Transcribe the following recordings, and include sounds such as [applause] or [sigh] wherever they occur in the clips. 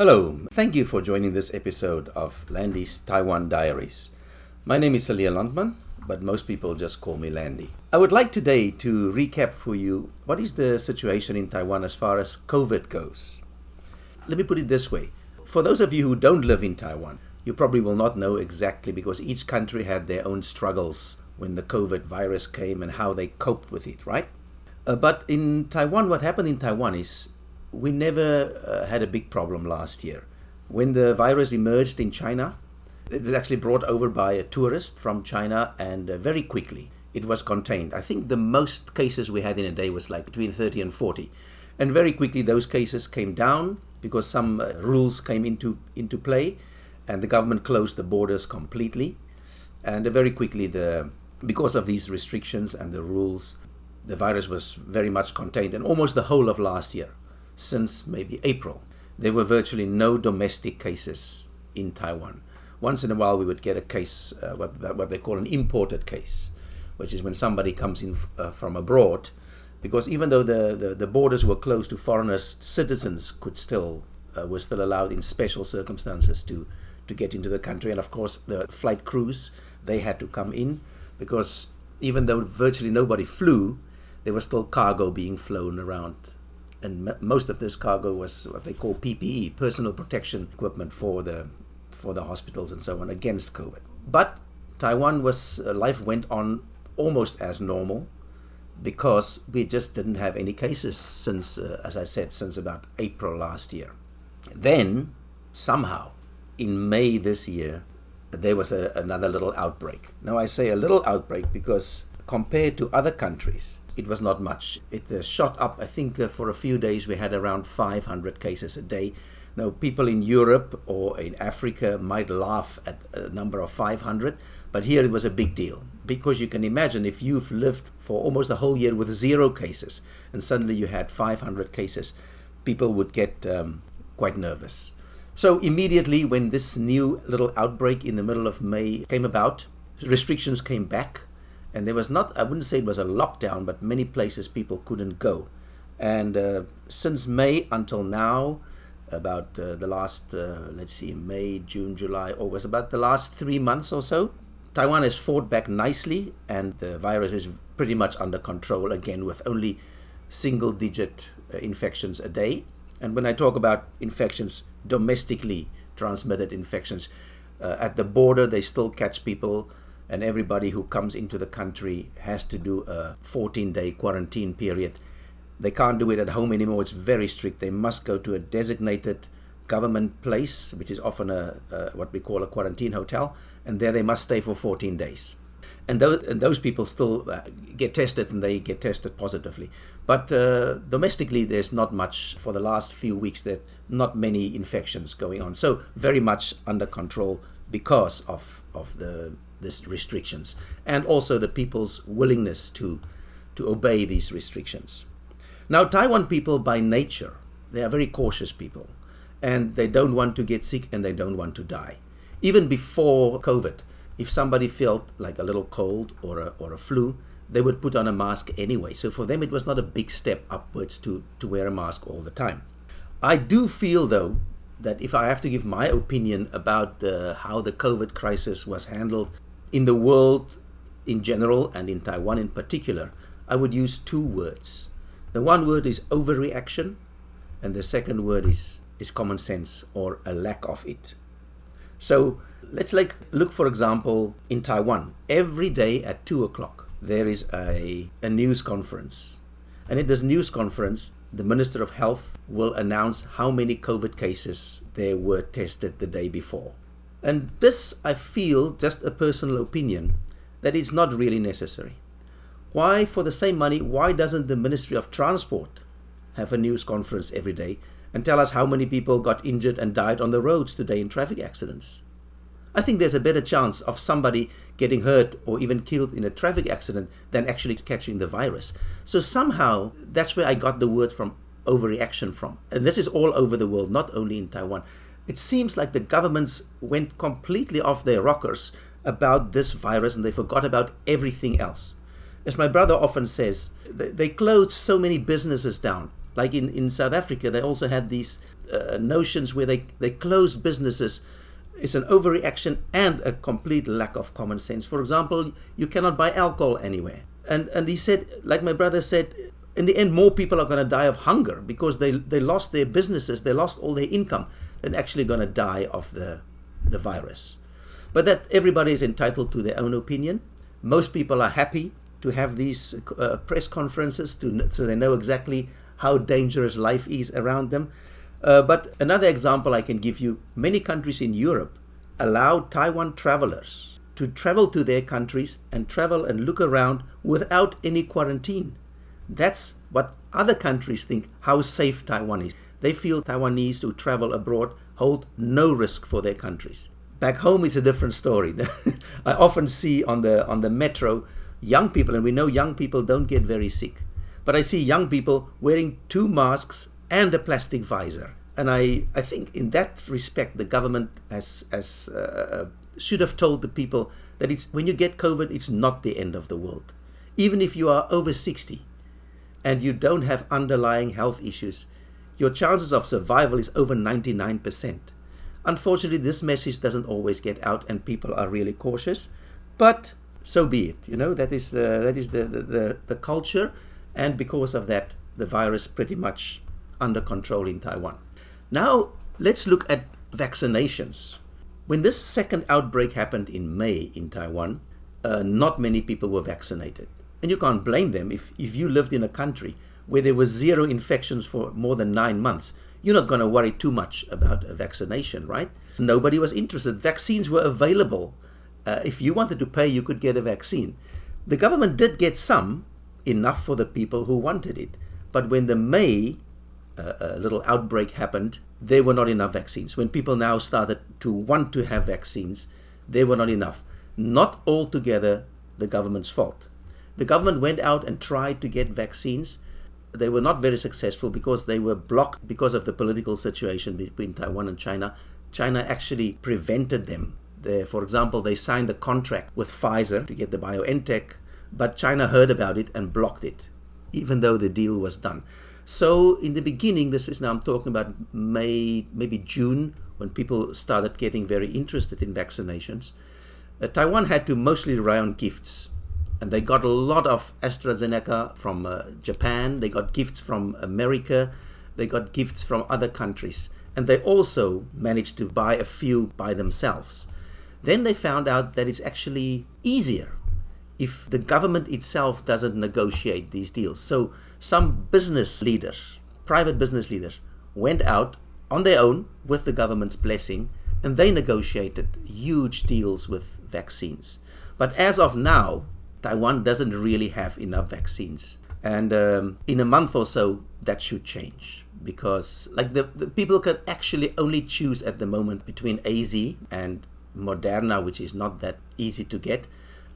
Hello, thank you for joining this episode of Landy's Taiwan Diaries. My name is Celia Landman, but most people just call me Landy. I would like today to recap for you what is the situation in Taiwan as far as COVID goes. Let me put it this way for those of you who don't live in Taiwan, you probably will not know exactly because each country had their own struggles when the COVID virus came and how they coped with it, right? Uh, but in Taiwan, what happened in Taiwan is we never uh, had a big problem last year. When the virus emerged in China, it was actually brought over by a tourist from China, and uh, very quickly it was contained. I think the most cases we had in a day was like between 30 and 40. And very quickly those cases came down because some uh, rules came into, into play, and the government closed the borders completely. And very quickly, the because of these restrictions and the rules, the virus was very much contained, and almost the whole of last year since maybe April. There were virtually no domestic cases in Taiwan. Once in a while, we would get a case, uh, what, what they call an imported case, which is when somebody comes in uh, from abroad, because even though the, the, the, borders were closed to foreigners, citizens could still uh, were still allowed in special circumstances to to get into the country, and of course the flight crews they had to come in because even though virtually nobody flew, there was still cargo being flown around and m- most of this cargo was what they call PPE, personal protection equipment for the for the hospitals and so on against COVID. But Taiwan was uh, life went on almost as normal because we just didn't have any cases since, uh, as I said, since about April last year. Then somehow in May this year there was a, another little outbreak. Now I say a little outbreak because compared to other countries, it was not much. It uh, shot up. I think uh, for a few days we had around 500 cases a day. Now, people in Europe or in Africa might laugh at a number of 500, but here it was a big deal because you can imagine if you've lived for almost a whole year with zero cases and suddenly you had 500 cases, people would get um, quite nervous. So, immediately when this new little outbreak in the middle of May came about, restrictions came back and there was not i wouldn't say it was a lockdown but many places people couldn't go. And uh, since may until now about uh, the last uh, let's see may june july august about the last three months or so taiwan has fought back nicely and the virus is pretty much under control again with only single digit uh, infections a day. And when i talk about infections domestically transmitted infections uh, at the border they still catch people and everybody who comes into the country has to do a 14 day quarantine period. They can't do it at home anymore, it's very strict. They must go to a designated government place, which is often a, a what we call a quarantine hotel, and there they must stay for 14 days. And those, and those people still uh, get tested and they get tested positively. But uh, domestically, there's not much for the last few weeks, there not many infections going on. So, very much under control because of, of the these restrictions and also the people's willingness to, to obey these restrictions. Now, Taiwan people by nature, they are very cautious people and they don't want to get sick and they don't want to die. Even before COVID, if somebody felt like a little cold or a, or a flu, they would put on a mask anyway. So for them, it was not a big step upwards to, to wear a mask all the time. I do feel, though, that if I have to give my opinion about the, how the COVID crisis was handled in the world in general and in Taiwan in particular, I would use two words. The one word is overreaction, and the second word is, is common sense or a lack of it. So let's like look, for example, in Taiwan. Every day at two o'clock, there is a, a news conference. And in this news conference, the Minister of Health will announce how many COVID cases there were tested the day before. And this, I feel, just a personal opinion, that it's not really necessary. Why, for the same money, why doesn't the Ministry of Transport have a news conference every day and tell us how many people got injured and died on the roads today in traffic accidents? I think there's a better chance of somebody getting hurt or even killed in a traffic accident than actually catching the virus. So somehow that's where I got the word from overreaction from. And this is all over the world, not only in Taiwan it seems like the governments went completely off their rockers about this virus and they forgot about everything else. As my brother often says, they closed so many businesses down. Like in, in South Africa, they also had these uh, notions where they, they closed businesses. It's an overreaction and a complete lack of common sense. For example, you cannot buy alcohol anywhere. And, and he said, like my brother said, in the end, more people are going to die of hunger because they, they lost their businesses, they lost all their income, than actually going to die of the, the virus. But that everybody is entitled to their own opinion. Most people are happy to have these uh, press conferences to, so they know exactly how dangerous life is around them. Uh, but another example I can give you many countries in Europe allow Taiwan travelers to travel to their countries and travel and look around without any quarantine. That's what other countries think how safe Taiwan is. They feel Taiwanese who travel abroad hold no risk for their countries. Back home, it's a different story. [laughs] I often see on the on the metro young people, and we know young people don't get very sick, but I see young people wearing two masks and a plastic visor. And I, I think in that respect, the government has, has uh, should have told the people that it's when you get COVID, it's not the end of the world. Even if you are over 60 and you don't have underlying health issues, your chances of survival is over 99%. Unfortunately, this message doesn't always get out and people are really cautious, but so be it. You know, that is the, that is the, the, the, the culture, and because of that, the virus pretty much under control in Taiwan. Now, let's look at vaccinations. When this second outbreak happened in May in Taiwan, uh, not many people were vaccinated. And you can't blame them if, if you lived in a country where there were zero infections for more than nine months. You're not going to worry too much about a vaccination, right? Nobody was interested. Vaccines were available. Uh, if you wanted to pay, you could get a vaccine. The government did get some, enough for the people who wanted it. But when the May uh, uh little outbreak happened, there were not enough vaccines. When people now started to want to have vaccines, there were not enough. Not altogether the government's fault. The government went out and tried to get vaccines they were not very successful because they were blocked because of the political situation between Taiwan and China. China actually prevented them. They, for example, they signed a contract with Pfizer to get the BioNTech, but China heard about it and blocked it, even though the deal was done. So in the beginning, this is now I'm talking about May, maybe June, when people started getting very interested in vaccinations. Uh, Taiwan had to mostly rely on gifts and they got a lot of AstraZeneca from uh, Japan. They got gifts from America. They got gifts from other countries. And they also managed to buy a few by themselves. Then they found out that it's actually easier if the government itself doesn't negotiate these deals. So some business leaders, private business leaders, went out on their own with the government's blessing and they negotiated huge deals with vaccines. But as of now, Taiwan doesn't really have enough vaccines. And um, in a month or so, that should change because like the, the people can actually only choose at the moment between AZ and Moderna, which is not that easy to get.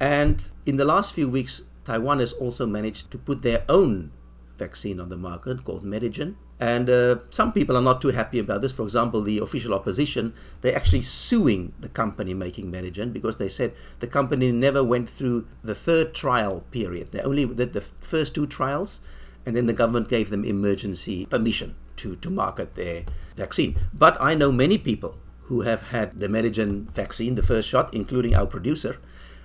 And in the last few weeks, Taiwan has also managed to put their own vaccine on the market called Medigen. And uh, some people are not too happy about this. For example, the official opposition, they're actually suing the company making Medigen because they said the company never went through the third trial period. They only did the first two trials, and then the government gave them emergency permission to, to market their vaccine. But I know many people who have had the Medigen vaccine, the first shot, including our producer,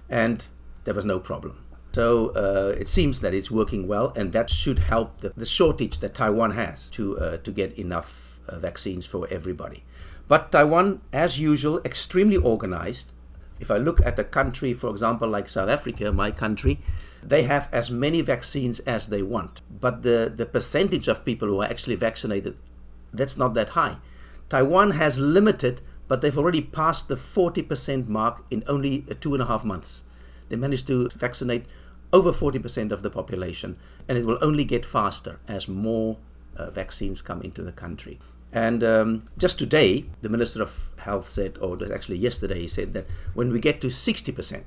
and there was no problem. So uh, it seems that it's working well, and that should help the, the shortage that Taiwan has to uh, to get enough uh, vaccines for everybody. But Taiwan, as usual, extremely organized. If I look at a country, for example, like South Africa, my country, they have as many vaccines as they want, but the, the percentage of people who are actually vaccinated, that's not that high. Taiwan has limited, but they've already passed the 40% mark in only two and a half months. They managed to vaccinate over 40% of the population, and it will only get faster as more uh, vaccines come into the country. And um, just today, the Minister of Health said, or actually yesterday, he said that when we get to 60%,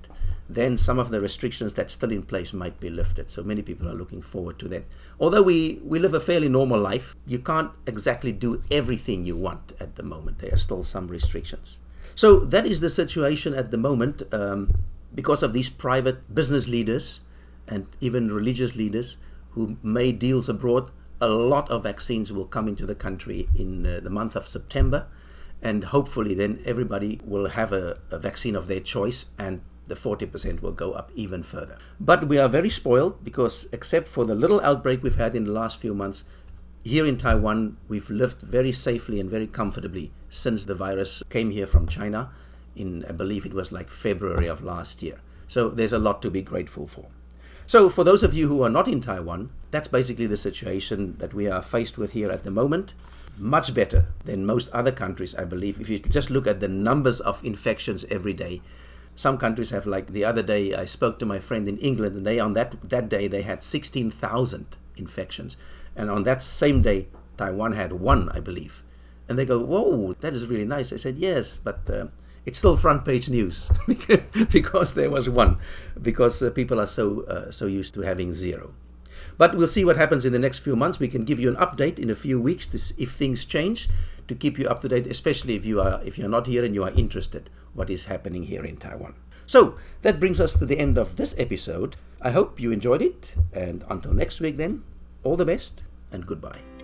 then some of the restrictions that's still in place might be lifted. So many people are looking forward to that. Although we, we live a fairly normal life, you can't exactly do everything you want at the moment. There are still some restrictions. So that is the situation at the moment um, because of these private business leaders and even religious leaders who made deals abroad, a lot of vaccines will come into the country in uh, the month of September, and hopefully then everybody will have a, a vaccine of their choice and the 40% will go up even further. But we are very spoiled because, except for the little outbreak we've had in the last few months, here in Taiwan, we've lived very safely and very comfortably since the virus came here from China in, I believe it was like February of last year. So there's a lot to be grateful for. So, for those of you who are not in Taiwan, that's basically the situation that we are faced with here at the moment. Much better than most other countries, I believe. If you just look at the numbers of infections every day, some countries have, like the other day, I spoke to my friend in England, and they on that that day they had 16,000 infections, and on that same day, Taiwan had one, I believe. And they go, "Whoa, that is really nice." I said, "Yes, but." Uh, it's still front page news [laughs] because there was one, because uh, people are so uh, so used to having zero. But we'll see what happens in the next few months. We can give you an update in a few weeks if things change to keep you up to date, especially if you are if you're not here and you are interested what is happening here in Taiwan. So that brings us to the end of this episode. I hope you enjoyed it, and until next week, then all the best and goodbye.